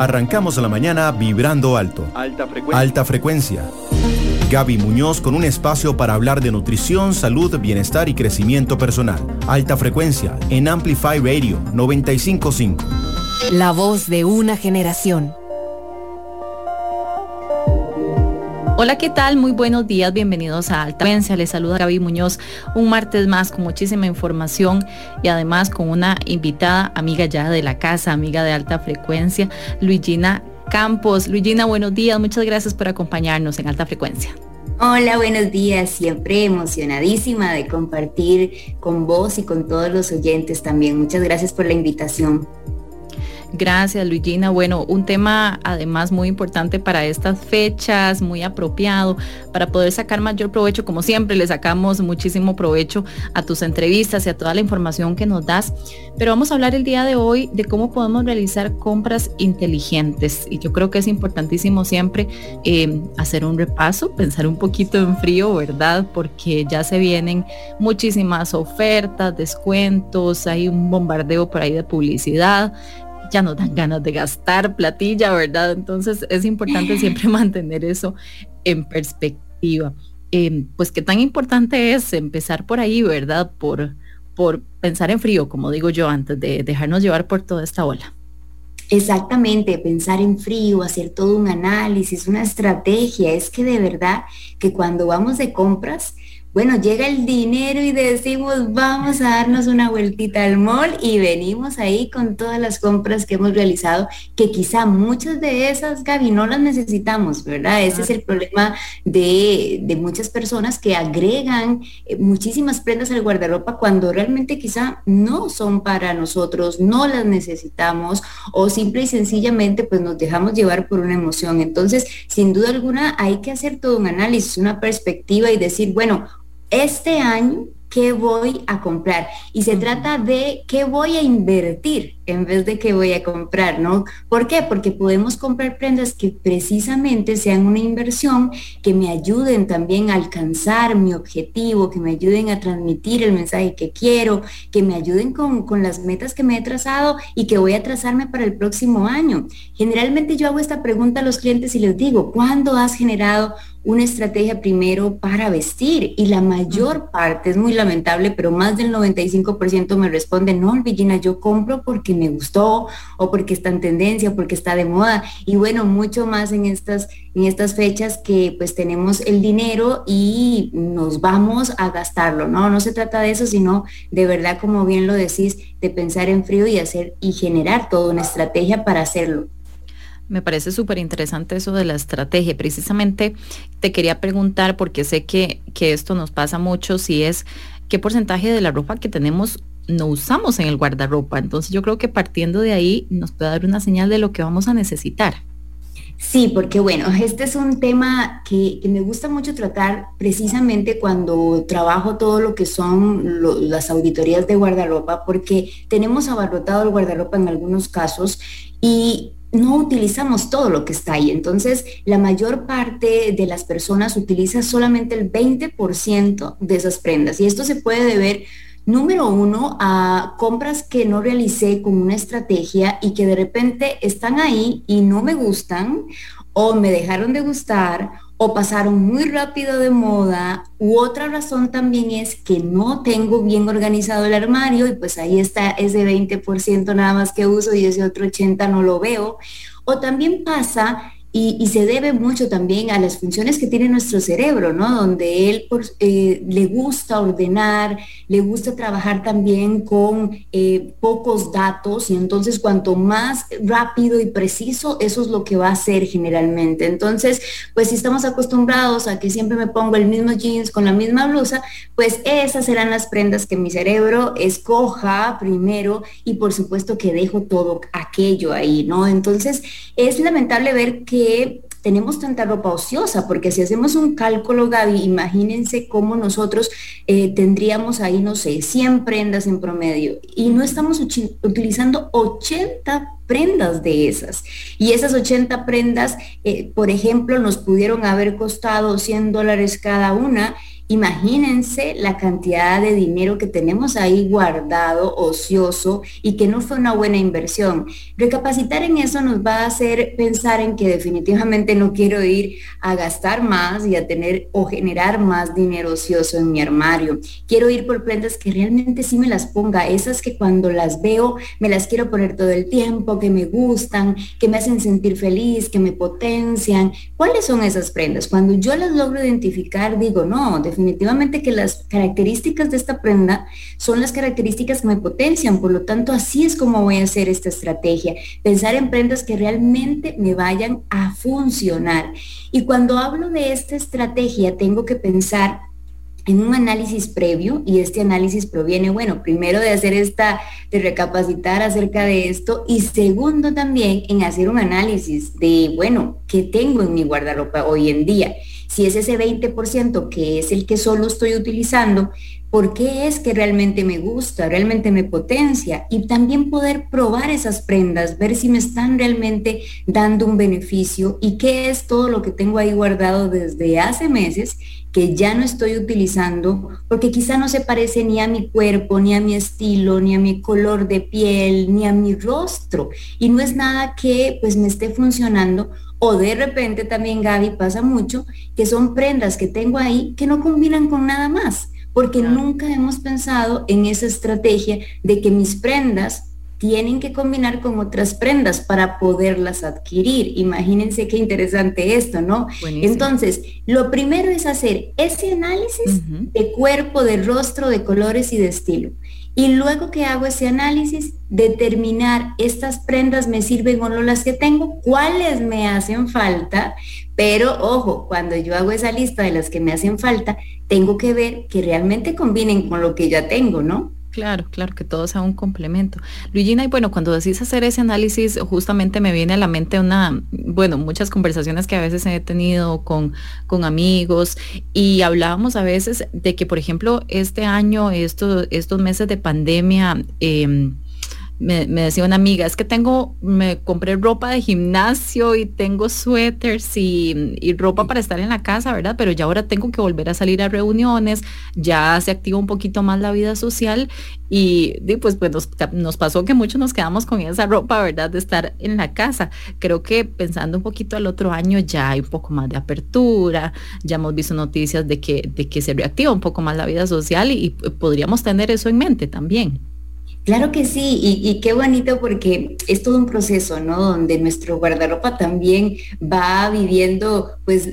Arrancamos la mañana vibrando alto. Alta frecuencia. Alta frecuencia. Gaby Muñoz con un espacio para hablar de nutrición, salud, bienestar y crecimiento personal. Alta frecuencia en Amplify Radio 955. La voz de una generación. Hola, ¿qué tal? Muy buenos días, bienvenidos a Alta Frecuencia. Les saluda Gaby Muñoz un martes más con muchísima información y además con una invitada amiga ya de la casa, amiga de Alta Frecuencia, Luigina Campos. Luigina, buenos días, muchas gracias por acompañarnos en Alta Frecuencia. Hola, buenos días. Siempre emocionadísima de compartir con vos y con todos los oyentes también. Muchas gracias por la invitación. Gracias, Luigina. Bueno, un tema además muy importante para estas fechas, muy apropiado, para poder sacar mayor provecho. Como siempre, le sacamos muchísimo provecho a tus entrevistas y a toda la información que nos das. Pero vamos a hablar el día de hoy de cómo podemos realizar compras inteligentes. Y yo creo que es importantísimo siempre eh, hacer un repaso, pensar un poquito en frío, ¿verdad? Porque ya se vienen muchísimas ofertas, descuentos, hay un bombardeo por ahí de publicidad ya no dan ganas de gastar platilla, ¿verdad? Entonces es importante siempre mantener eso en perspectiva. Em, pues qué tan importante es empezar por ahí, ¿verdad? Por, por pensar en frío, como digo yo, antes de dejarnos llevar por toda esta ola. Exactamente, pensar en frío, hacer todo un análisis, una estrategia. Es que de verdad que cuando vamos de compras, bueno, llega el dinero y decimos, vamos a darnos una vueltita al mall y venimos ahí con todas las compras que hemos realizado, que quizá muchas de esas, Gaby, no las necesitamos, ¿verdad? Ese es el problema de, muchas personas que agregan eh, muchísimas prendas al guardarropa cuando realmente quizá no son para nosotros, no las necesitamos o simple y sencillamente pues nos dejamos llevar por una emoción. Entonces, sin duda alguna, hay que hacer todo un análisis, una perspectiva y decir, bueno, este año qué voy a comprar. Y se trata de qué voy a invertir en vez de qué voy a comprar, ¿no? ¿Por qué? Porque podemos comprar prendas que precisamente sean una inversión, que me ayuden también a alcanzar mi objetivo, que me ayuden a transmitir el mensaje que quiero, que me ayuden con, con las metas que me he trazado y que voy a trazarme para el próximo año. Generalmente yo hago esta pregunta a los clientes y les digo, ¿cuándo has generado una estrategia primero para vestir y la mayor parte, es muy lamentable, pero más del 95% me responde, no, Virginia, yo compro porque me gustó o porque está en tendencia, porque está de moda y bueno, mucho más en estas, en estas fechas que pues tenemos el dinero y nos vamos a gastarlo, ¿no? No se trata de eso, sino de verdad, como bien lo decís, de pensar en frío y hacer y generar toda una estrategia para hacerlo. Me parece súper interesante eso de la estrategia. Precisamente te quería preguntar, porque sé que, que esto nos pasa mucho, si es qué porcentaje de la ropa que tenemos no usamos en el guardarropa. Entonces yo creo que partiendo de ahí nos puede dar una señal de lo que vamos a necesitar. Sí, porque bueno, este es un tema que, me gusta mucho tratar precisamente cuando trabajo todo lo que son las auditorías de guardarropa, porque tenemos abarrotado el guardarropa en algunos casos y no utilizamos todo lo que está ahí. Entonces, la mayor parte de las personas utiliza solamente el 20% de esas prendas. Y esto se puede deber, número uno, a compras que no realicé con una estrategia y que de repente están ahí y no me gustan o me dejaron de gustar o pasaron muy rápido de moda, u otra razón también es que no tengo bien organizado el armario y pues ahí está ese 20% nada más que uso y ese otro 80% no lo veo. O también pasa y, se debe mucho también a las funciones que tiene nuestro cerebro, ¿no? Donde él eh, le gusta ordenar, le gusta trabajar también con eh, pocos datos y entonces cuanto más rápido y preciso, eso es lo que va a hacer generalmente. Entonces, pues si estamos acostumbrados a que siempre me pongo el mismo jeans con la misma blusa, pues esas serán las prendas que mi cerebro escoja primero y por supuesto que dejo todo aquello ahí, ¿no? Entonces, es lamentable ver que tenemos tanta ropa ociosa, porque si hacemos un cálculo, Gaby, imagínense cómo nosotros eh, tendríamos ahí, no sé, 100 prendas en promedio y no estamos utilizando 80 prendas de esas. Y esas 80 prendas, eh, por ejemplo, nos pudieron haber costado 100 dólares cada una Imagínense la cantidad de dinero que tenemos ahí guardado, ocioso y que no fue una buena inversión. Recapacitar en eso nos va a hacer pensar en que definitivamente no quiero ir a gastar más y a tener o generar más dinero ocioso en mi armario. Quiero ir por prendas que realmente sí me las ponga, esas que cuando las veo me las quiero poner todo el tiempo, que me gustan, que me hacen sentir feliz, que me potencian. ¿Cuáles son esas prendas? Cuando yo las logro identificar, digo, no, definitivamente definitivamente que las características de esta prenda son las características que me potencian, por lo tanto así es como voy a hacer esta estrategia, pensar en prendas que realmente me vayan a funcionar. Y cuando hablo de esta estrategia, tengo que pensar en un análisis previo y este análisis proviene, bueno, primero de hacer esta, de recapacitar acerca de esto y segundo también en hacer un análisis de, bueno, ¿qué tengo en mi guardarropa hoy en día? Si es ese 20% que es el que solo estoy utilizando, ¿por qué es que realmente me gusta, realmente me potencia? Y también poder probar esas prendas, ver si me están realmente dando un beneficio y qué es todo lo que tengo ahí guardado desde hace meses que ya no estoy utilizando porque quizá no se parece ni a mi cuerpo, ni a mi estilo, ni a mi color de piel, ni a mi rostro. Y no es nada que pues me esté funcionando o de repente también, Gaby, pasa mucho que son prendas que tengo ahí que no combinan con nada más, porque nunca hemos pensado en esa estrategia de que mis prendas tienen que combinar con otras prendas para poderlas adquirir. Imagínense qué interesante esto, ¿no? Entonces, lo primero es hacer ese análisis de cuerpo, de rostro, de colores y de estilo. Y luego que hago ese análisis, determinar estas prendas me sirven o no las que tengo, cuáles me hacen falta, pero ojo, cuando yo hago esa lista de las que me hacen falta, tengo que ver que realmente combinen con lo que ya tengo, ¿no? Claro, claro, que todo sea un complemento. Luigina, y bueno, cuando decís hacer ese análisis, justamente me viene a la mente una, bueno, muchas conversaciones que a veces he tenido con, con amigos y hablábamos a veces de que, por ejemplo, este año, estos, estos meses de pandemia, eh, me, decía una amiga, es que tengo, me compré ropa de gimnasio y tengo suéteres y, ropa para estar en la casa, ¿verdad? Pero ya ahora tengo que volver a salir a reuniones, ya se activa un poquito más la vida social y, pues, pues nos, pasó que muchos nos quedamos con esa ropa, ¿verdad? De estar en la casa. Creo que pensando un poquito al otro año ya hay un poco más de apertura, ya hemos visto noticias de que, de que se reactiva un poco más la vida social y podríamos tener eso en mente también. Claro que sí, y, qué bonito porque es todo un proceso, ¿no? Donde nuestro guardarropa también va viviendo pues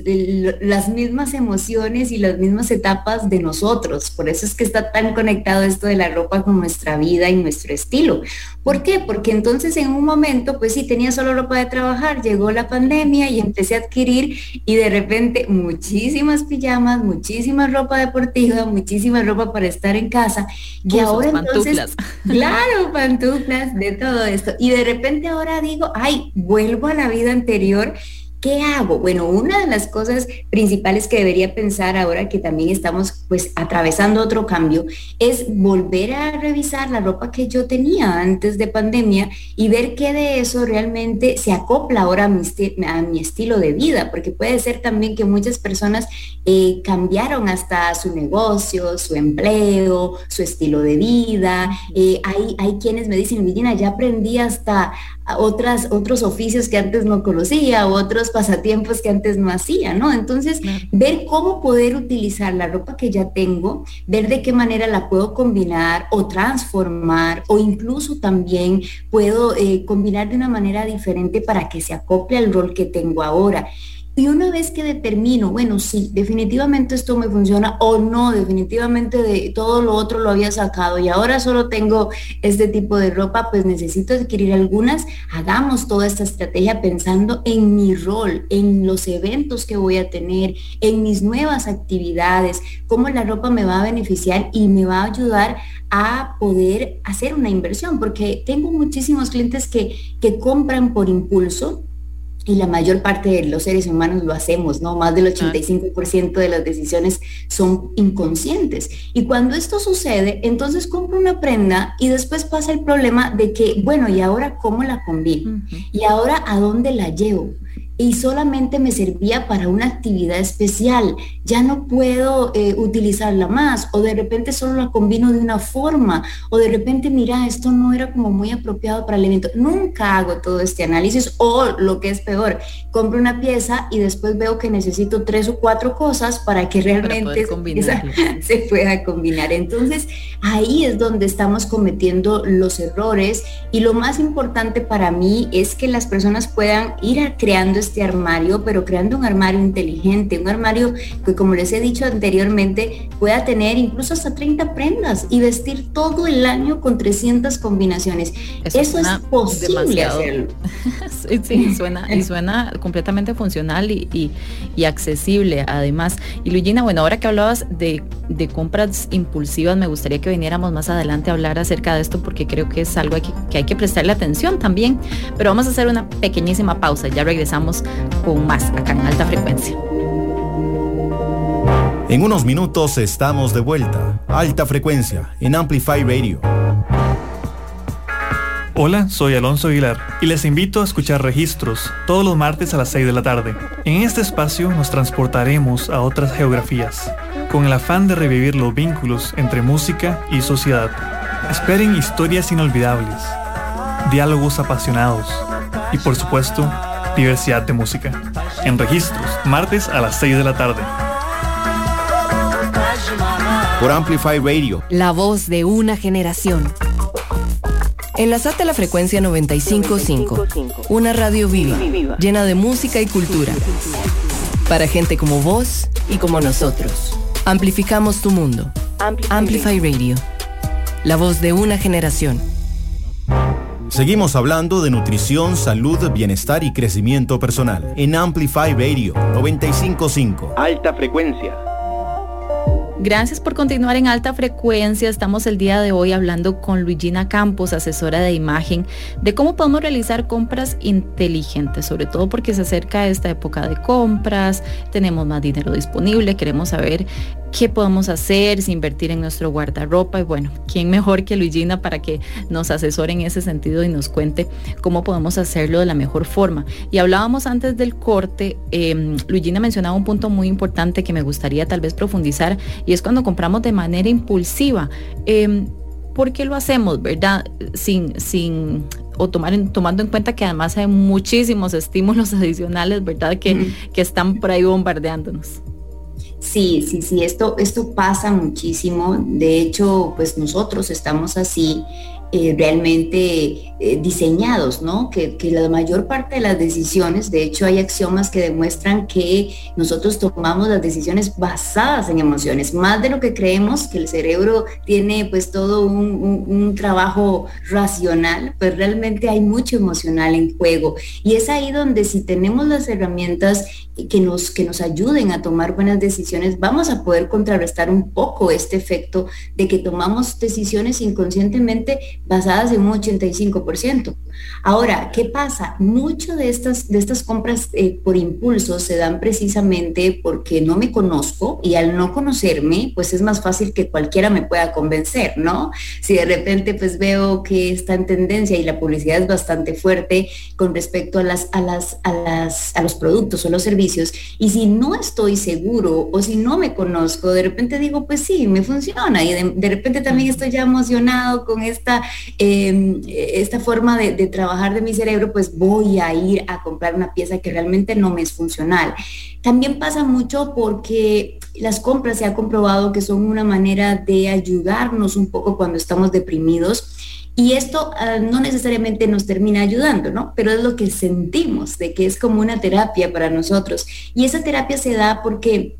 las mismas emociones y las mismas etapas de nosotros. Por eso es que está tan conectado esto de la ropa con nuestra vida y nuestro estilo. ¿Por qué? Porque entonces en un momento, pues sí, tenía solo ropa de trabajar, llegó la pandemia y empecé a adquirir y de repente muchísimas pijamas, muchísima ropa deportiva, muchísima ropa para estar en casa. Y ahora entonces... Claro, pantuflas, de todo esto. Y de repente ahora digo, ay, vuelvo a la vida anterior ¿Qué hago? Bueno, una de las cosas principales que debería pensar ahora que también estamos pues atravesando otro cambio es volver a revisar la ropa que yo tenía antes de pandemia y ver qué de eso realmente se acopla ahora a mi, a mi estilo de vida, porque puede ser también que muchas personas eh, cambiaron hasta su negocio, su empleo, su estilo de vida. Eh, hay, hay quienes me dicen, Virginia, ya aprendí hasta otras, otros oficios que antes no conocía, otros pasatiempos que antes no hacía, ¿no? Entonces, ver cómo poder utilizar la ropa que ya tengo, ver de qué manera la puedo combinar o transformar o incluso también puedo eh, combinar de una manera diferente para que se acople al rol que tengo ahora. Y una vez que determino, bueno, sí, definitivamente esto me funciona o no, definitivamente de todo lo otro lo había sacado y ahora solo tengo este tipo de ropa, pues necesito adquirir algunas. Hagamos toda esta estrategia pensando en mi rol, en los eventos que voy a tener, en mis nuevas actividades, cómo la ropa me va a beneficiar y me va a ayudar a poder hacer una inversión, porque tengo muchísimos clientes que, que compran por impulso, y la mayor parte de los seres humanos lo hacemos, ¿no? Más del 85% de las decisiones son inconscientes. Y cuando esto sucede, entonces compro una prenda y después pasa el problema de que, bueno, ¿y ahora cómo la combino? ¿Y ahora a dónde la llevo? Y solamente me servía para una actividad especial. Ya no puedo eh, utilizarla más o de repente solo la combino de una forma o de repente, mira, esto no era como muy apropiado para el evento. Nunca hago todo este análisis o lo que es peor, compro una pieza y después veo que necesito tres o cuatro cosas para que realmente se pueda combinar. Entonces, ahí es donde estamos cometiendo los errores y lo más importante para mí es que las personas puedan ir creando este armario, pero creando un armario inteligente, un armario que como les he dicho anteriormente, pueda tener incluso hasta 30 prendas y vestir todo el año con 300 combinaciones. Eso, es posible hacerlo. sí, suena, y suena completamente funcional y, accesible además. Y Luigina, bueno, ahora que hablabas de, de, compras impulsivas, me gustaría que viniéramos más adelante a hablar acerca de esto porque creo que es algo que, que hay que prestarle atención también. Pero vamos a hacer una pequeñísima pausa. Ya regresamos con más acá en alta frecuencia. En unos minutos estamos de vuelta. Alta frecuencia en Amplify Radio. Hola, soy Alonso Aguilar y les invito a escuchar registros todos los martes a las 6 de la tarde. En este espacio nos transportaremos a otras geografías, con el afán de revivir los vínculos entre música y sociedad. Esperen historias inolvidables, diálogos apasionados y por supuesto diversidad de música. En registros, martes a las 6 de la tarde. Por Amplify Radio. La voz de una generación. Enlazate a la frecuencia 955, una radio viva, llena de música y cultura. Para gente como vos y como nosotros. Amplificamos tu mundo. Amplify Radio. La voz de una generación. Seguimos hablando de nutrición, salud, bienestar y crecimiento personal en Amplify Radio 955. Alta frecuencia. Gracias por continuar en alta frecuencia. Estamos el día de hoy hablando con Luigina Campos, asesora de imagen, de cómo podemos realizar compras inteligentes, sobre todo porque se acerca esta época de compras, tenemos más dinero disponible, queremos saber qué podemos hacer, si invertir en nuestro guardarropa y bueno, ¿quién mejor que Luigina para que nos asesore en ese sentido y nos cuente cómo podemos hacerlo de la mejor forma? Y hablábamos antes del corte, eh, Luigina mencionaba un punto muy importante que me gustaría tal vez profundizar y es cuando compramos de manera impulsiva. Eh, ¿Por qué lo hacemos, verdad? Sin, sin o tomar tomando en cuenta que además hay muchísimos estímulos adicionales, ¿verdad? Que, que están por ahí bombardeándonos. Sí, sí, sí, esto, esto pasa muchísimo. De hecho, pues nosotros estamos así eh, realmente eh, diseñados, ¿no? Que, la mayor parte de las decisiones, de hecho hay axiomas que demuestran que nosotros tomamos las decisiones basadas en emociones, más de lo que creemos que el cerebro tiene pues todo un, un trabajo racional, pues realmente hay mucho emocional en juego. Y es ahí donde si tenemos las herramientas que nos, que nos ayuden a tomar buenas decisiones, vamos a poder contrarrestar un poco este efecto de que tomamos decisiones inconscientemente basadas en un 85%. Ahora, ¿qué pasa? Mucho de estas, de estas compras eh, por impulso se dan precisamente porque no me conozco y al no conocerme, pues es más fácil que cualquiera me pueda convencer, ¿no? Si de repente pues veo que está en tendencia y la publicidad es bastante fuerte con respecto a, las, a, las, a, las, a los productos o los servicios, y si no estoy seguro o si no me conozco, de repente digo, pues sí, me funciona y de, repente también estoy ya emocionado con esta, em, esta forma de, trabajar de mi cerebro, pues voy a ir a comprar una pieza que realmente no me es funcional. También pasa mucho porque las compras se ha comprobado que son una manera de ayudarnos un poco cuando estamos deprimidos. Y esto ah, no necesariamente nos termina ayudando, ¿no? Pero es lo que sentimos, de que es como una terapia para nosotros. Y esa terapia se da porque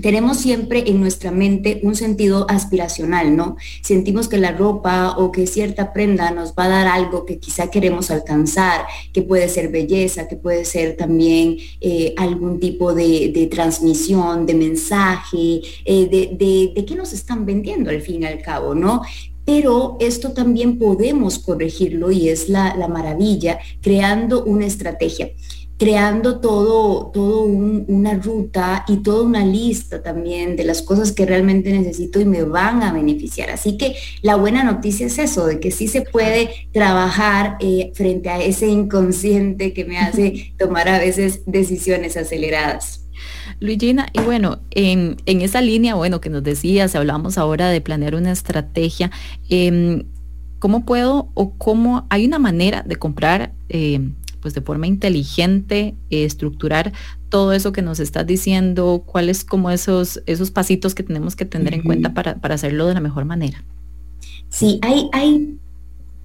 tenemos siempre en nuestra mente un sentido aspiracional, ¿no? Sentimos que la ropa o que cierta prenda nos va a dar algo que quizá queremos alcanzar, que puede ser belleza, que puede ser también eh, algún tipo de, transmisión, de mensaje, eh, de, de, de qué nos están vendiendo al fin y al cabo, ¿no? pero esto también podemos corregirlo y es la, maravilla creando una estrategia creando todo, todo una ruta y toda una lista también de las cosas que realmente necesito y me van a beneficiar. Así que la buena noticia es eso, de que sí se puede trabajar eh, frente a ese inconsciente que me hace tomar a veces decisiones aceleradas. Luigina, y bueno, en, esa línea, bueno, que nos decías, hablamos ahora de planear una estrategia, em, ¿cómo puedo o cómo hay una manera de comprar, em, pues de forma inteligente, eh, estructurar todo eso que nos estás diciendo? ¿Cuáles como esos, esos pasitos que tenemos que tener en cuenta para, para hacerlo de la mejor manera? Sí, hay, hay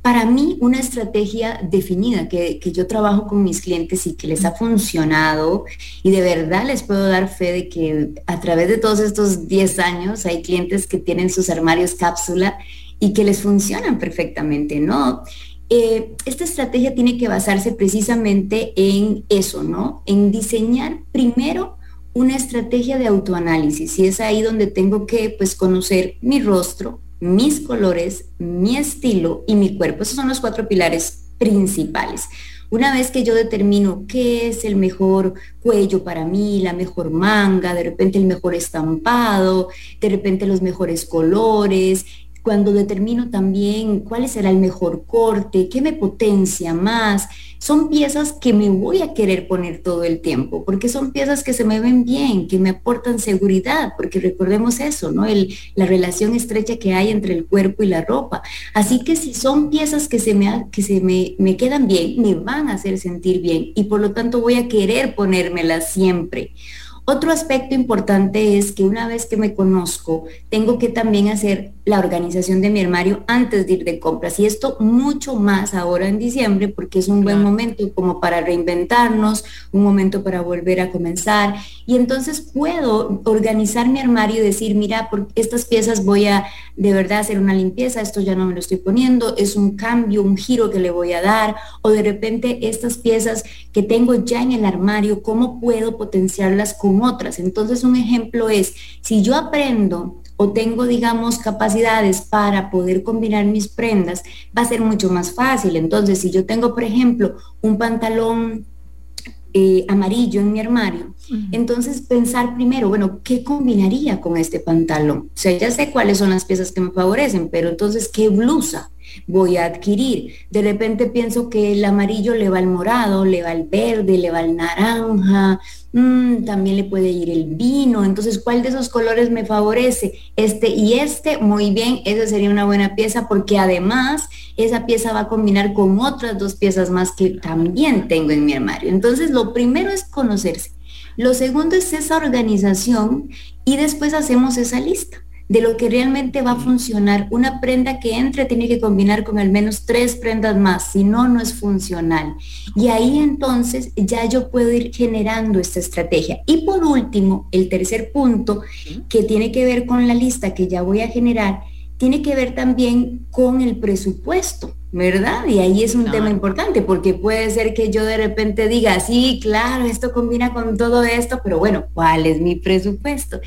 para mí una estrategia definida que, yo trabajo con mis clientes y que les ha funcionado y de verdad les puedo dar fe de que a través de todos estos 10 años hay clientes que tienen sus armarios cápsula y que les funcionan perfectamente, ¿no? Eh, esta estrategia tiene que basarse precisamente en eso, ¿no? En diseñar primero una estrategia de autoanálisis y es ahí donde tengo que pues conocer mi rostro, mis colores, mi estilo y mi cuerpo. Esos son los cuatro pilares principales. Una vez que yo determino qué es el mejor cuello para mí, la mejor manga, de repente el mejor estampado, de repente los mejores colores, cuando determino también cuál será el mejor corte, qué me potencia más, son piezas que me voy a querer poner todo el tiempo, porque son piezas que se me ven bien, que me aportan seguridad, porque recordemos eso, ¿no? La relación estrecha que hay entre el cuerpo y la ropa. Así que si son piezas que se me, que se me, me quedan bien, me van a hacer sentir bien y por lo tanto voy a querer ponérmelas siempre. Otro aspecto importante es que una vez que me conozco, tengo que también hacer la organización de mi armario antes de ir de compras. Y esto mucho más ahora en diciembre, porque es un buen momento como para reinventarnos, un momento para volver a comenzar. Y entonces puedo organizar mi armario y decir, mira, por estas piezas voy a de verdad hacer una limpieza, esto ya no me lo estoy poniendo, es un cambio, un giro que le voy a dar. O de repente estas piezas que tengo ya en el armario, ¿cómo puedo potenciarlas con otras. Entonces un ejemplo es, si yo aprendo o tengo, digamos, capacidades para poder combinar mis prendas, va a ser mucho más fácil. Entonces, si yo tengo, por ejemplo, un pantalón eh, amarillo en mi armario, entonces pensar primero, bueno, ¿qué combinaría con este pantalón? O sea, ya sé cuáles son las piezas que me favorecen, pero entonces, ¿qué blusa? voy a adquirir. De repente pienso que el amarillo le va al morado, le va al verde, le va al naranja, mm, también le puede ir el vino. Entonces, ¿cuál de esos colores me favorece? Este y este, muy bien, esa sería una buena pieza porque además esa pieza va a combinar con otras dos piezas más que también tengo en mi armario. Entonces, lo primero es conocerse. Lo segundo es esa organización y después hacemos esa lista de lo que realmente va a funcionar. Una prenda que entre tiene que combinar con al menos tres prendas más, si no, no es funcional. Y ahí entonces ya yo puedo ir generando esta estrategia. Y por último, el tercer punto que tiene que ver con la lista que ya voy a generar, tiene que ver también con el presupuesto. ¿Verdad? Y ahí es un tema importante porque puede ser que yo de repente diga, sí, claro, esto combina con todo esto, pero bueno, ¿cuál es mi presupuesto?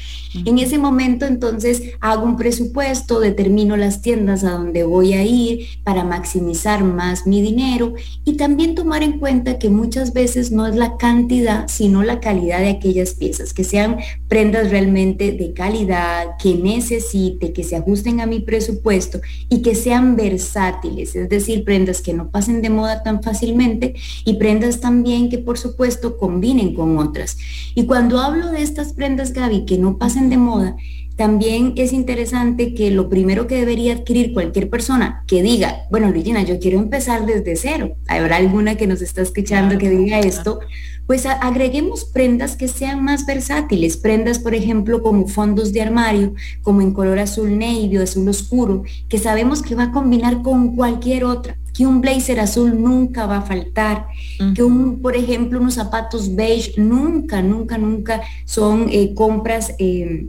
En ese momento entonces hago un presupuesto, determino las tiendas a donde voy a ir para maximizar más mi dinero y también tomar en cuenta que muchas veces no es la cantidad, sino la calidad de aquellas piezas, que sean prendas realmente de calidad, que necesite, que se ajusten a mi presupuesto y que sean versátiles decir, prendas que no pasen de moda tan fácilmente y prendas también que por supuesto combinen con otras. Y cuando hablo de estas prendas, Gaby, que no pasen de moda, también es interesante que lo primero que debería adquirir cualquier persona que diga, bueno, Luigina, yo quiero empezar desde cero. Habrá alguna que nos está escuchando que diga esto pues agreguemos prendas que sean más versátiles, prendas por ejemplo como fondos de armario, como en color azul navy o azul oscuro, que sabemos que va a combinar con cualquier otra que un blazer azul nunca va a faltar, que un, por ejemplo, unos zapatos beige nunca, nunca, nunca son eh, compras eh,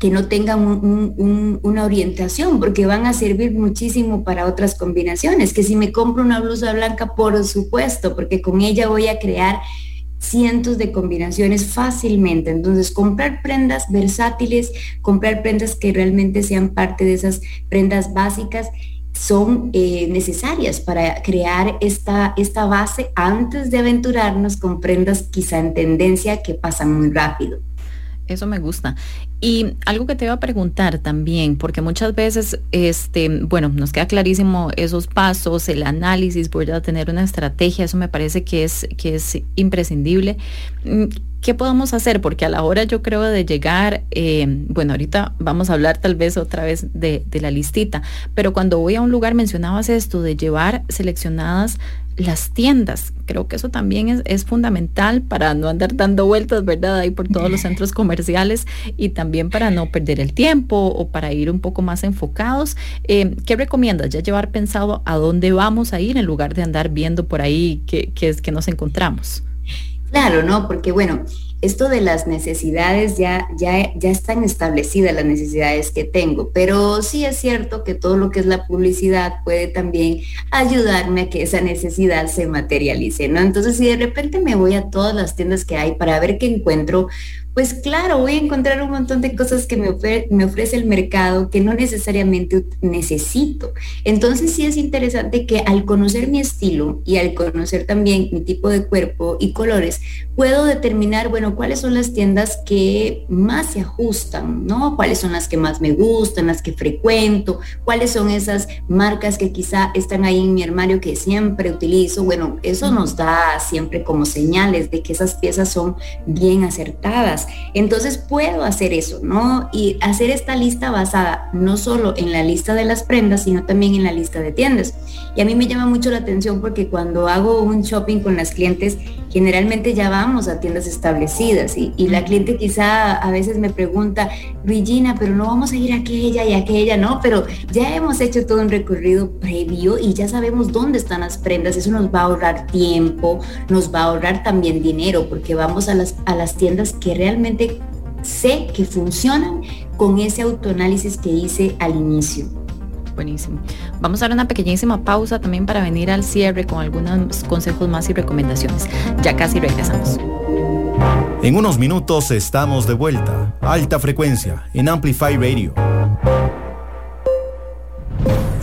que no tengan una orientación, porque van a servir muchísimo para otras combinaciones, que si me compro una blusa blanca, por supuesto, porque con ella voy a crear cientos de combinaciones fácilmente. Entonces, comprar prendas versátiles, comprar prendas que realmente sean parte de esas prendas básicas son eh, necesarias para crear esta, esta base antes de aventurarnos con prendas quizá en tendencia que pasan muy rápido. Eso me gusta. Y algo que te iba a preguntar también, porque muchas veces, este, bueno, nos queda clarísimo esos pasos, el análisis, voy a tener una estrategia, eso me parece que es, que es imprescindible. Mm, ¿Qué podemos hacer? Porque a la hora yo creo de llegar, eh, bueno, ahorita vamos a hablar tal vez otra vez de, de la listita, pero cuando voy a un lugar mencionabas esto de llevar seleccionadas las tiendas. Creo que eso también es, fundamental para no andar dando vueltas, ¿verdad? Ahí por todos los centros comerciales y también para no perder el tiempo o para ir un poco más enfocados. Eh, ¿Qué recomiendas? Ya llevar pensado a dónde vamos a ir en lugar de andar viendo por ahí qué, es que nos encontramos. Claro, ¿no? Porque bueno, esto de las necesidades ya, ya, ya están establecidas las necesidades que tengo, pero sí es cierto que todo lo que es la publicidad puede también ayudarme a que esa necesidad se materialice, ¿no? Entonces, si de repente me voy a todas las tiendas que hay para ver qué encuentro, pues claro, voy a encontrar un montón de cosas que me, ofrece el mercado que no necesariamente necesito. Entonces sí es interesante que al conocer mi estilo y al conocer también mi tipo de cuerpo y colores, puedo determinar, bueno, cuáles son las tiendas que más se ajustan, ¿no? Cuáles son las que más me gustan, las que frecuento, cuáles son esas marcas que quizá están ahí en mi armario que siempre utilizo. Bueno, eso nos da siempre como señales de que esas piezas son bien acertadas entonces puedo hacer eso, ¿no? Y hacer esta lista basada no solo en la lista de las prendas, sino también en la lista de tiendas. Y a mí me llama mucho la atención porque cuando hago un shopping con las clientes, generalmente ya vamos a tiendas establecidas y, la cliente quizá a veces me pregunta, Regina, pero no vamos a ir a aquella y a aquella, no, pero ya hemos hecho todo un recorrido previo y ya sabemos dónde están las prendas, eso nos va a ahorrar tiempo, nos va a ahorrar también dinero porque vamos a las, a las tiendas que realmente sé que funcionan con ese autoanálisis que hice al inicio. Buenísimo. Vamos a dar una pequeñísima pausa también para venir al cierre con algunos consejos más y recomendaciones. Ya casi regresamos. En unos minutos estamos de vuelta. Alta frecuencia en Amplify Radio.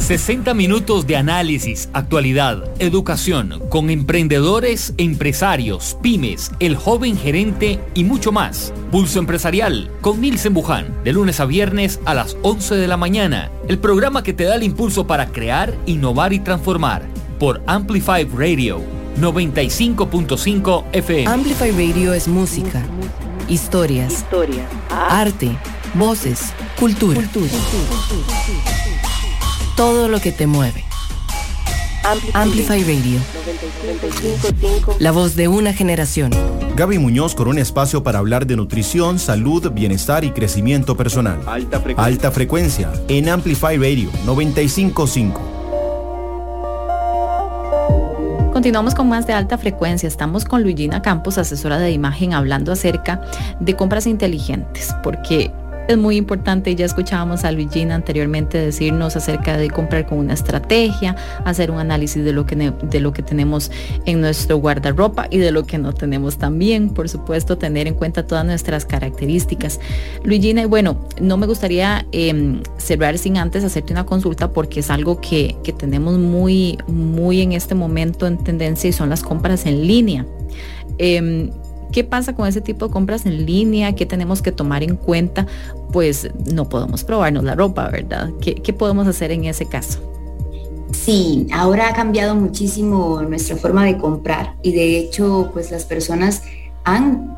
60 minutos de análisis, actualidad, educación, con emprendedores, empresarios, pymes, el joven gerente y mucho más. Pulso Empresarial con Nilsen Buján, de lunes a viernes a las 11 de la mañana. El programa que te da el impulso para crear, innovar y transformar. Por Amplify Radio 95.5 FM. Amplify Radio es música, historias, arte, voces, cultura todo lo que te mueve. Amplify, Radio. La voz de una generación. Gaby Muñoz con un espacio para hablar de nutrición, salud, bienestar y crecimiento personal. Alta frecuencia, Alta frecuencia en Amplify Radio 955. Continuamos con más de alta frecuencia. Estamos con Luigina Campos, asesora de imagen, hablando acerca de compras inteligentes, porque es muy importante. Ya escuchábamos a Luigina anteriormente decirnos acerca de comprar con una estrategia, hacer un análisis de lo que, de lo que tenemos en nuestro guardarropa y de lo que no tenemos también. Por supuesto, tener en cuenta todas nuestras características. Luigina, bueno, no me gustaría em, cerrar sin antes hacerte una consulta porque es algo que, que tenemos muy, muy en este momento en tendencia y son las compras en línea. Em, ¿Qué pasa con ese tipo de compras en línea? ¿Qué tenemos que tomar en cuenta? Pues no podemos probarnos la ropa, ¿verdad? ¿Qué, podemos hacer en ese caso? Sí, ahora ha cambiado muchísimo nuestra forma de comprar y de hecho pues las personas han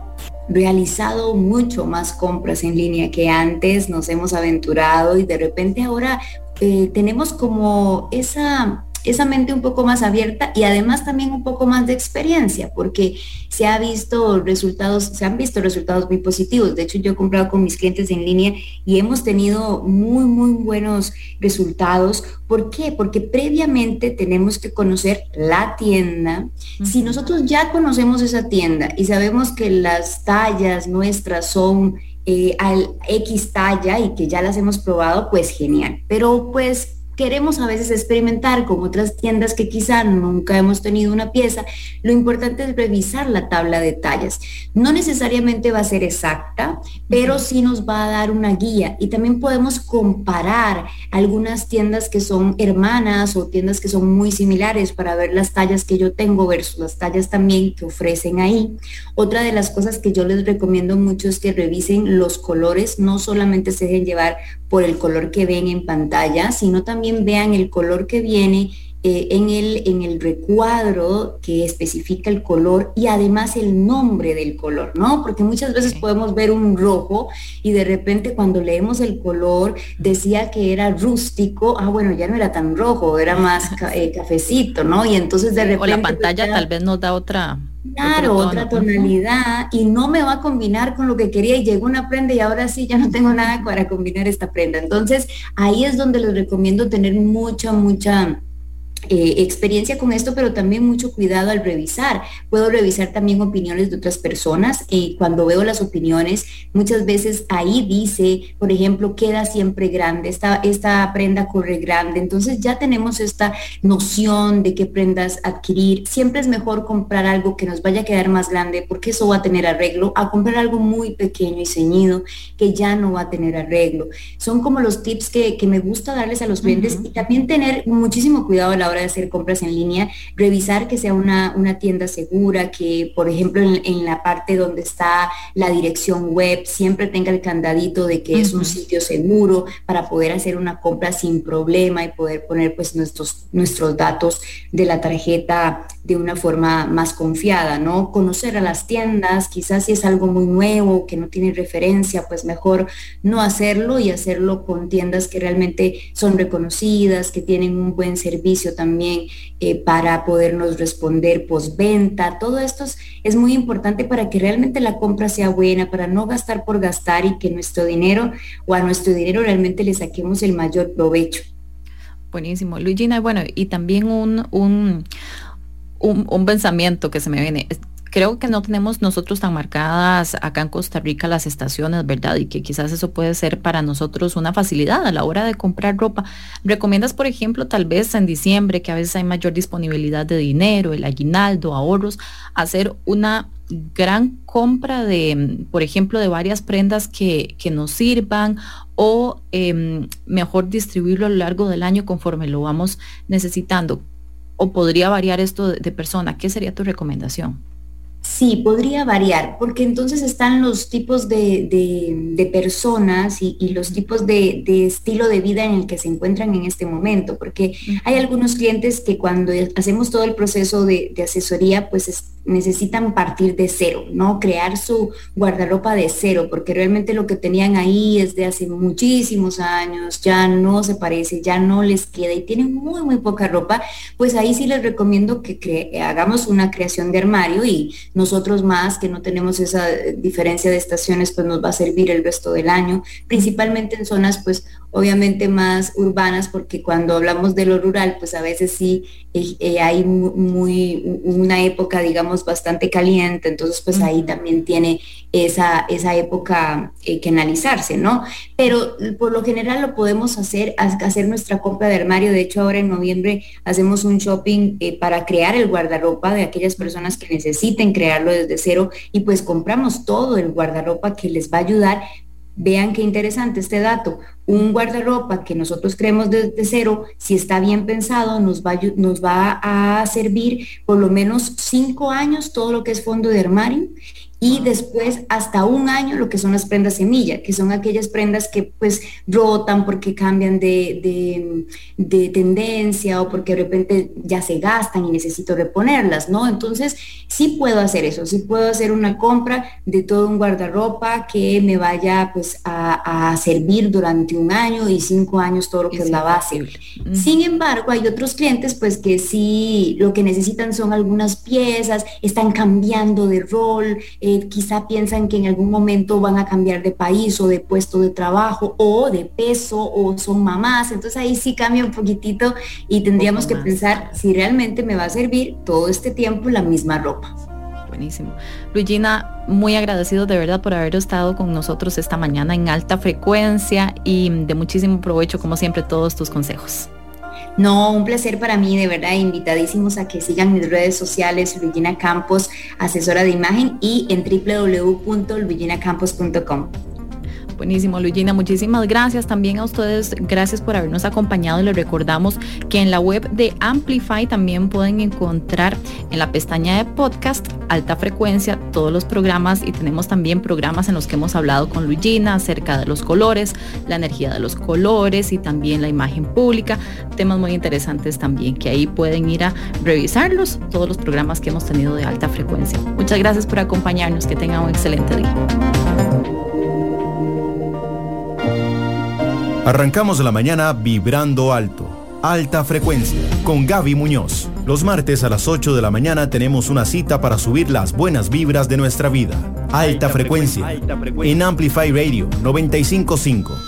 realizado mucho más compras en línea que antes, nos hemos aventurado y de repente ahora eh, tenemos como esa esa mente un poco más abierta y además también un poco más de experiencia, porque se ha visto resultados, se han visto resultados muy positivos. De hecho, yo he comprado con mis clientes en línea y hemos tenido muy, muy buenos resultados. ¿Por qué? Porque previamente tenemos que conocer la tienda. Si nosotros ya conocemos esa tienda y sabemos que las tallas nuestras son eh, al X talla y que ya las hemos probado, pues genial. Pero pues queremos a veces experimentar con otras tiendas que quizá nunca hemos tenido una pieza, lo importante es revisar la tabla de tallas. No necesariamente va a ser exacta, pero sí nos va a dar una guía y también podemos comparar algunas tiendas que son hermanas o tiendas que son muy similares para ver las tallas que yo tengo versus las tallas también que ofrecen ahí. Otra de las cosas que yo les recomiendo mucho es que revisen los colores, no solamente se dejen llevar por el color que ven en pantalla, sino también vean el color que viene eh, en, el, en el recuadro que especifica el color y además el nombre del color, ¿no? Porque muchas veces podemos ver un rojo y de repente cuando leemos el color decía que era rústico, ah, bueno, ya no era tan rojo, era más eh, cafecito, ¿no? Y entonces de repente... O la pantalla tal vez nos da otra Claro, otra tonalidad y no me va a combinar con lo que quería y llegó una prenda y ahora sí ya no tengo nada para combinar esta prenda. Entonces ahí es donde les recomiendo tener mucha, mucha eh, experiencia con esto, pero también mucho cuidado al revisar. Puedo revisar también opiniones de otras personas y cuando veo las opiniones, muchas veces ahí dice, por ejemplo, queda siempre grande, esta, esta prenda corre grande. Entonces ya tenemos esta noción de qué prendas adquirir. Siempre es mejor comprar algo que nos vaya a quedar más grande porque eso va a tener arreglo, a comprar algo muy pequeño y ceñido que ya no va a tener arreglo. Son como los tips que, me gusta darles a los clientes y también tener muchísimo cuidado a la hora de hacer compras en línea, revisar que sea una, una tienda segura, que por ejemplo en, la parte donde está la dirección web siempre tenga el candadito de que es un sitio seguro para poder hacer una compra sin problema y poder poner pues nuestros, nuestros datos de la tarjeta de una forma más confiada, ¿no? Conocer a las tiendas, quizás si es algo muy nuevo, que no tiene referencia, pues mejor no hacerlo y hacerlo con tiendas que realmente son reconocidas, que tienen un buen servicio también eh, para podernos responder postventa. Todo esto es, muy importante para que realmente la compra sea buena, para no gastar por gastar y que nuestro dinero o a nuestro dinero realmente le saquemos el mayor provecho. Buenísimo. Luigina, bueno, y también un, un un, pensamiento que se me viene. Creo que no tenemos nosotros tan marcadas acá en Costa Rica las estaciones, ¿verdad? Y que quizás eso puede ser para nosotros una facilidad a la hora de comprar ropa. ¿Recomiendas, por ejemplo, tal vez en diciembre, que a veces hay mayor disponibilidad de dinero, el aguinaldo, ahorros, hacer una gran compra de, por ejemplo, de varias prendas que, nos sirvan o em, mejor distribuirlo a lo largo del año conforme lo vamos necesitando? o podría variar esto de, persona? ¿Qué sería tu recomendación? Sí, podría variar, porque entonces están los tipos de, personas y, los tipos de, estilo de vida en el que se encuentran en este momento, porque hay algunos clientes que cuando hacemos todo el proceso de, asesoría, pues necesitan partir de cero, ¿no? Crear su guardarropa de cero, porque realmente lo que tenían ahí es de hace muchísimos años, ya no se parece, ya no les queda y tienen muy, muy poca ropa, pues ahí sí les recomiendo que, hagamos una creación de armario y nosotros más, que no tenemos esa diferencia de estaciones, pues nos va a servir el resto del año, principalmente en zonas pues obviamente más urbanas, porque cuando hablamos de lo rural, pues a veces sí eh, eh, hay muy, una época, digamos, bastante caliente, entonces pues ahí también tiene esa, esa época eh, que analizarse, ¿no? Pero por lo general lo podemos hacer, hacer nuestra compra de armario, de hecho ahora en noviembre hacemos un shopping para crear el guardarropa de aquellas personas que necesiten crearlo desde cero y pues compramos todo el guardarropa que les va a ayudar Vean qué interesante este dato. Un guardarropa que nosotros creemos desde cero, si está bien pensado, nos va, nos va a servir por lo menos cinco años todo lo que es fondo de armario y después hasta un año lo que son las prendas semilla, que son aquellas prendas que pues rotan porque cambian de, tendencia o porque de repente ya se gastan y necesito reponerlas, ¿no? Entonces sí puedo hacer eso, sí puedo hacer una compra de todo un guardarropa que me vaya pues a, servir durante un año y cinco años todo lo que es, la base. Sin embargo, hay otros clientes pues que sí lo que necesitan son algunas piezas, están cambiando de rol, eh, quizá piensan que en algún momento van a cambiar de país o de puesto de trabajo o de peso o son mamás. Entonces ahí sí cambia un poquitito y tendríamos que pensar si realmente me va a servir todo este tiempo la misma ropa. Buenísimo. Luigina, muy agradecido de verdad por haber estado con nosotros esta mañana en alta frecuencia y de muchísimo provecho, como siempre, todos tus consejos. No, un placer para mí, de verdad, invitadísimos a que sigan mis redes sociales, Luigina Campos, asesora de imagen, y en www.luiginacampos.com. Buenísimo, Luigina, muchísimas gracias. También a ustedes, gracias por habernos acompañado les recordamos que en la web de Amplify también pueden encontrar en la pestaña de podcast alta frecuencia todos los programas y tenemos también programas en los que hemos hablado con Luigina acerca de los colores, la energía de los colores y también la imagen pública, temas muy interesantes también que ahí pueden ir a revisarlos, todos los programas que hemos tenido de alta frecuencia. Muchas gracias por acompañarnos, que tengan un excelente día. Arrancamos la mañana vibrando alto. Alta frecuencia con Gaby Muñoz. Los martes a las 8 de la mañana tenemos una cita para subir las buenas vibras de nuestra vida. Alta, frecuencia, en Amplify Radio 955.